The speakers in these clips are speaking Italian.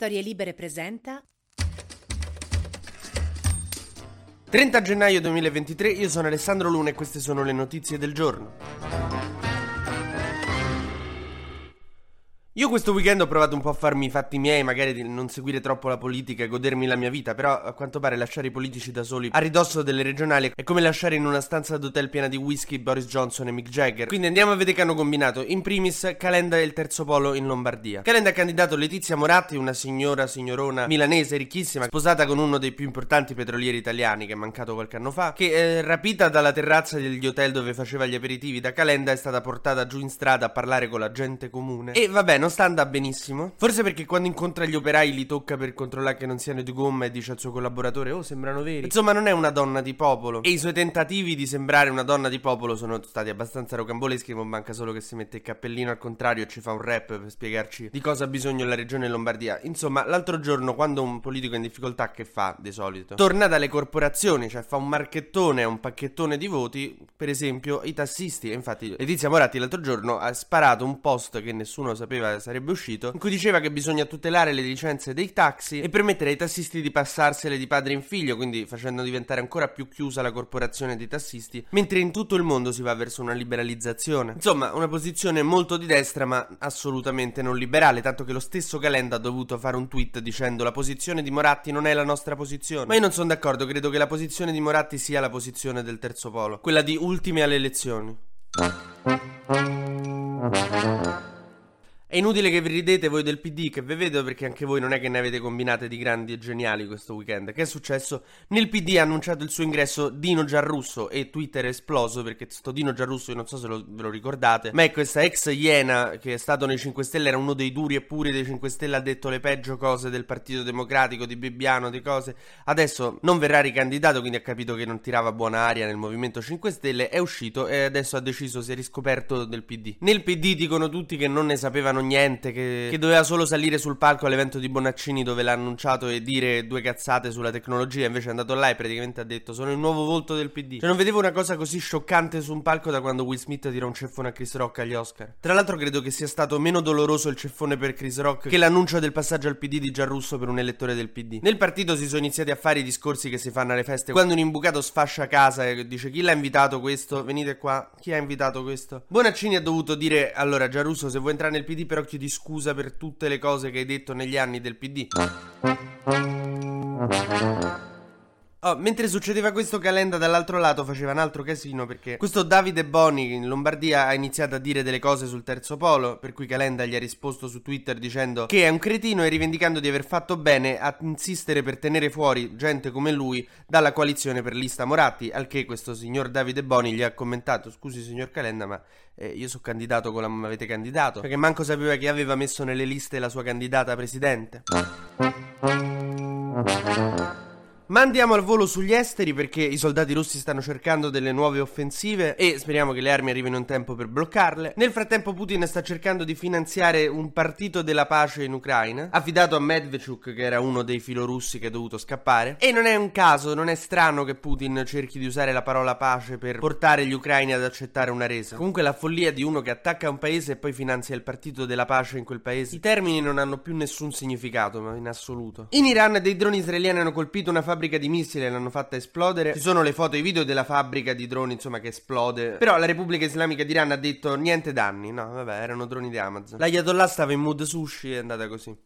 Storie Libere presenta 30 gennaio 2023, io sono Alessandro Luna e queste sono le notizie del giorno. Io questo weekend ho provato un po' a farmi i fatti miei, magari di non seguire troppo la politica e godermi la mia vita, però a quanto pare lasciare i politici da soli a ridosso delle regionali è come lasciare in una stanza d'hotel piena di whisky Boris Johnson e Mick Jagger. Quindi andiamo a vedere che hanno combinato. In primis, Calenda e il terzo polo in Lombardia. Calenda ha candidato Letizia Moratti, una signora, signorona milanese ricchissima, sposata con uno dei più importanti petrolieri italiani che è mancato qualche anno fa, che eh, rapita dalla terrazza degli hotel dove faceva gli aperitivi da Calenda è stata portata giù in strada a parlare con la gente comune. E vabbè, non non sta andando benissimo. Forse perché quando incontra gli operai li tocca per controllare che non siano di gomma e dice al suo collaboratore: Oh, sembrano veri. Insomma, non è una donna di popolo. E i suoi tentativi di sembrare una donna di popolo sono stati abbastanza rocamboleschi. Non manca solo che si mette il cappellino al contrario e ci fa un rap per spiegarci di cosa ha bisogno la regione Lombardia. Insomma, l'altro giorno, quando un politico è in difficoltà, che fa di solito? Torna dalle corporazioni, cioè fa un marchettone, un pacchettone di voti. Per esempio, i tassisti. E infatti, Letizia Moratti l'altro giorno ha sparato un post che nessuno sapeva sarebbe uscito, in cui diceva che bisogna tutelare le licenze dei taxi e permettere ai tassisti di passarsele di padre in figlio, quindi facendo diventare ancora più chiusa la corporazione dei tassisti, mentre in tutto il mondo si va verso una liberalizzazione. Insomma, una posizione molto di destra, ma assolutamente non liberale, tanto che lo stesso Calenda ha dovuto fare un tweet dicendo la posizione di Moratti non è la nostra posizione. Ma io non sono d'accordo, credo che la posizione di Moratti sia la posizione del terzo polo, quella di ultime alle elezioni. È inutile che vi ridete voi del PD, che vi vedo perché anche voi non è che ne avete combinate di grandi e geniali questo weekend. Che è successo? Nel PD ha annunciato il suo ingresso Dino Giarrusso e Twitter è esploso perché sto Dino Giarrusso, io non so se lo, ve lo ricordate, ma è questa ex Iena che è stato nei 5 Stelle, era uno dei duri e puri dei 5 Stelle, ha detto le peggio cose del Partito Democratico, di Bibbiano, di cose. Adesso non verrà ricandidato, quindi ha capito che non tirava buona aria nel Movimento 5 Stelle, è uscito e adesso ha deciso, si è riscoperto del PD. Nel PD dicono tutti che non ne sapevano sapevano niente, che, che, doveva solo salire sul palco all'evento di Bonaccini dove l'ha annunciato e dire due cazzate sulla tecnologia, invece è andato là e praticamente ha detto sono il nuovo volto del PD. Cioè non vedevo una cosa così scioccante su un palco da quando Will Smith tira un ceffone a Chris Rock agli Oscar. Tra l'altro credo che sia stato meno doloroso il ceffone per Chris Rock che l'annuncio del passaggio al PD di Gianrusso per un elettore del PD. Nel partito si sono iniziati a fare i discorsi che si fanno alle feste quando un imbucato sfascia casa e dice chi l'ha invitato questo? Venite qua. Chi ha invitato questo? Bonaccini ha dovuto dire allora Gianrusso se vuoi entrare nel PD però chiedi scusa per tutte le cose che hai detto negli anni del PD. Oh, mentre succedeva questo, Calenda dall'altro lato faceva un altro casino perché questo Davide Boni in Lombardia ha iniziato a dire delle cose sul terzo polo, per cui Calenda gli ha risposto su Twitter dicendo che è un cretino e rivendicando di aver fatto bene a insistere per tenere fuori gente come lui dalla coalizione per lista Moratti, al che questo signor Davide Boni gli ha commentato "Scusi signor Calenda, ma eh, io sono candidato con la mi avete candidato", perché manco sapeva che aveva messo nelle liste la sua candidata presidente. Ma andiamo al volo sugli esteri perché i soldati russi stanno cercando delle nuove offensive e speriamo che le armi arrivino in tempo per bloccarle. Nel frattempo Putin sta cercando di finanziare un partito della pace in Ucraina, affidato a Medvedchuk che era uno dei filorussi che è dovuto scappare. E non è un caso, non è strano che Putin cerchi di usare la parola pace per portare gli ucraini ad accettare una resa. Comunque la follia di uno che attacca un paese e poi finanzia il partito della pace in quel paese. I termini non hanno più nessun significato, ma in assoluto. In Iran dei droni israeliani hanno colpito una fabbrica fabbrica di missili l'hanno fatta esplodere. Ci sono le foto e i video della fabbrica di droni, insomma, che esplode. Però la Repubblica Islamica d'Iran ha detto niente danni. No, vabbè, erano droni di Amazon. L'Ayatollah stava in mood sushi e è andata così.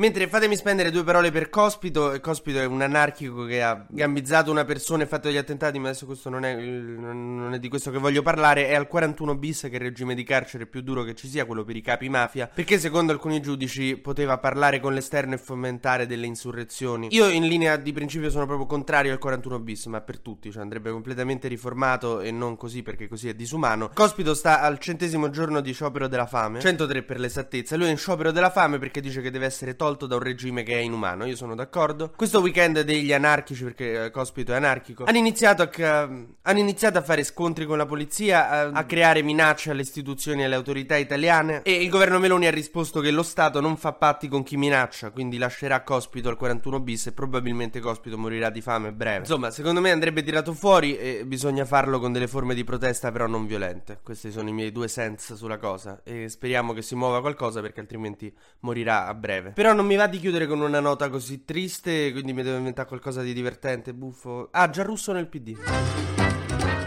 Mentre fatemi spendere due parole per Cospito. Cospito è un anarchico che ha gambizzato una persona e fatto degli attentati, ma adesso questo non è, non è, di questo che voglio parlare. È al 41 bis che è il regime di carcere più duro che ci sia, quello per i capi mafia. Perché secondo alcuni giudici poteva parlare con l'esterno e fomentare delle insurrezioni. Io in linea di principio sono proprio contrario al 41 bis, ma per tutti, cioè andrebbe completamente riformato e non così perché così è disumano. Cospito sta al centesimo giorno di sciopero della fame, 103 per l'esattezza. Lui è in sciopero della fame perché dice che deve essere tolto tolto da un regime che è inumano, io sono d'accordo. Questo weekend degli anarchici, perché eh, Cospito è anarchico, hanno iniziato a, hanno iniziato a fare scontri con la polizia, a, a creare minacce alle istituzioni e alle autorità italiane e il governo Meloni ha risposto che lo Stato non fa patti con chi minaccia, quindi lascerà Cospito al 41 bis e probabilmente Cospito morirà di fame a breve. Insomma, secondo me andrebbe tirato fuori e bisogna farlo con delle forme di protesta però non violente. Questi sono i miei due sense sulla cosa e speriamo che si muova qualcosa perché altrimenti morirà a breve. Però non mi va di chiudere con una nota così triste, quindi mi devo inventare qualcosa di divertente, buffo. Ah, già russo nel PD.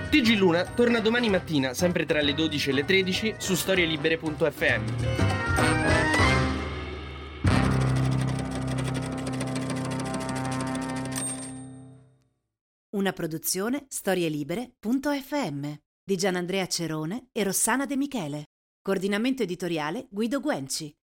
TG Luna torna domani mattina, sempre tra le 12 e le 13, su storielibere.fm. Una produzione storielibere.fm di Gianandrea Cerone e Rossana De Michele. Coordinamento editoriale Guido Guenci.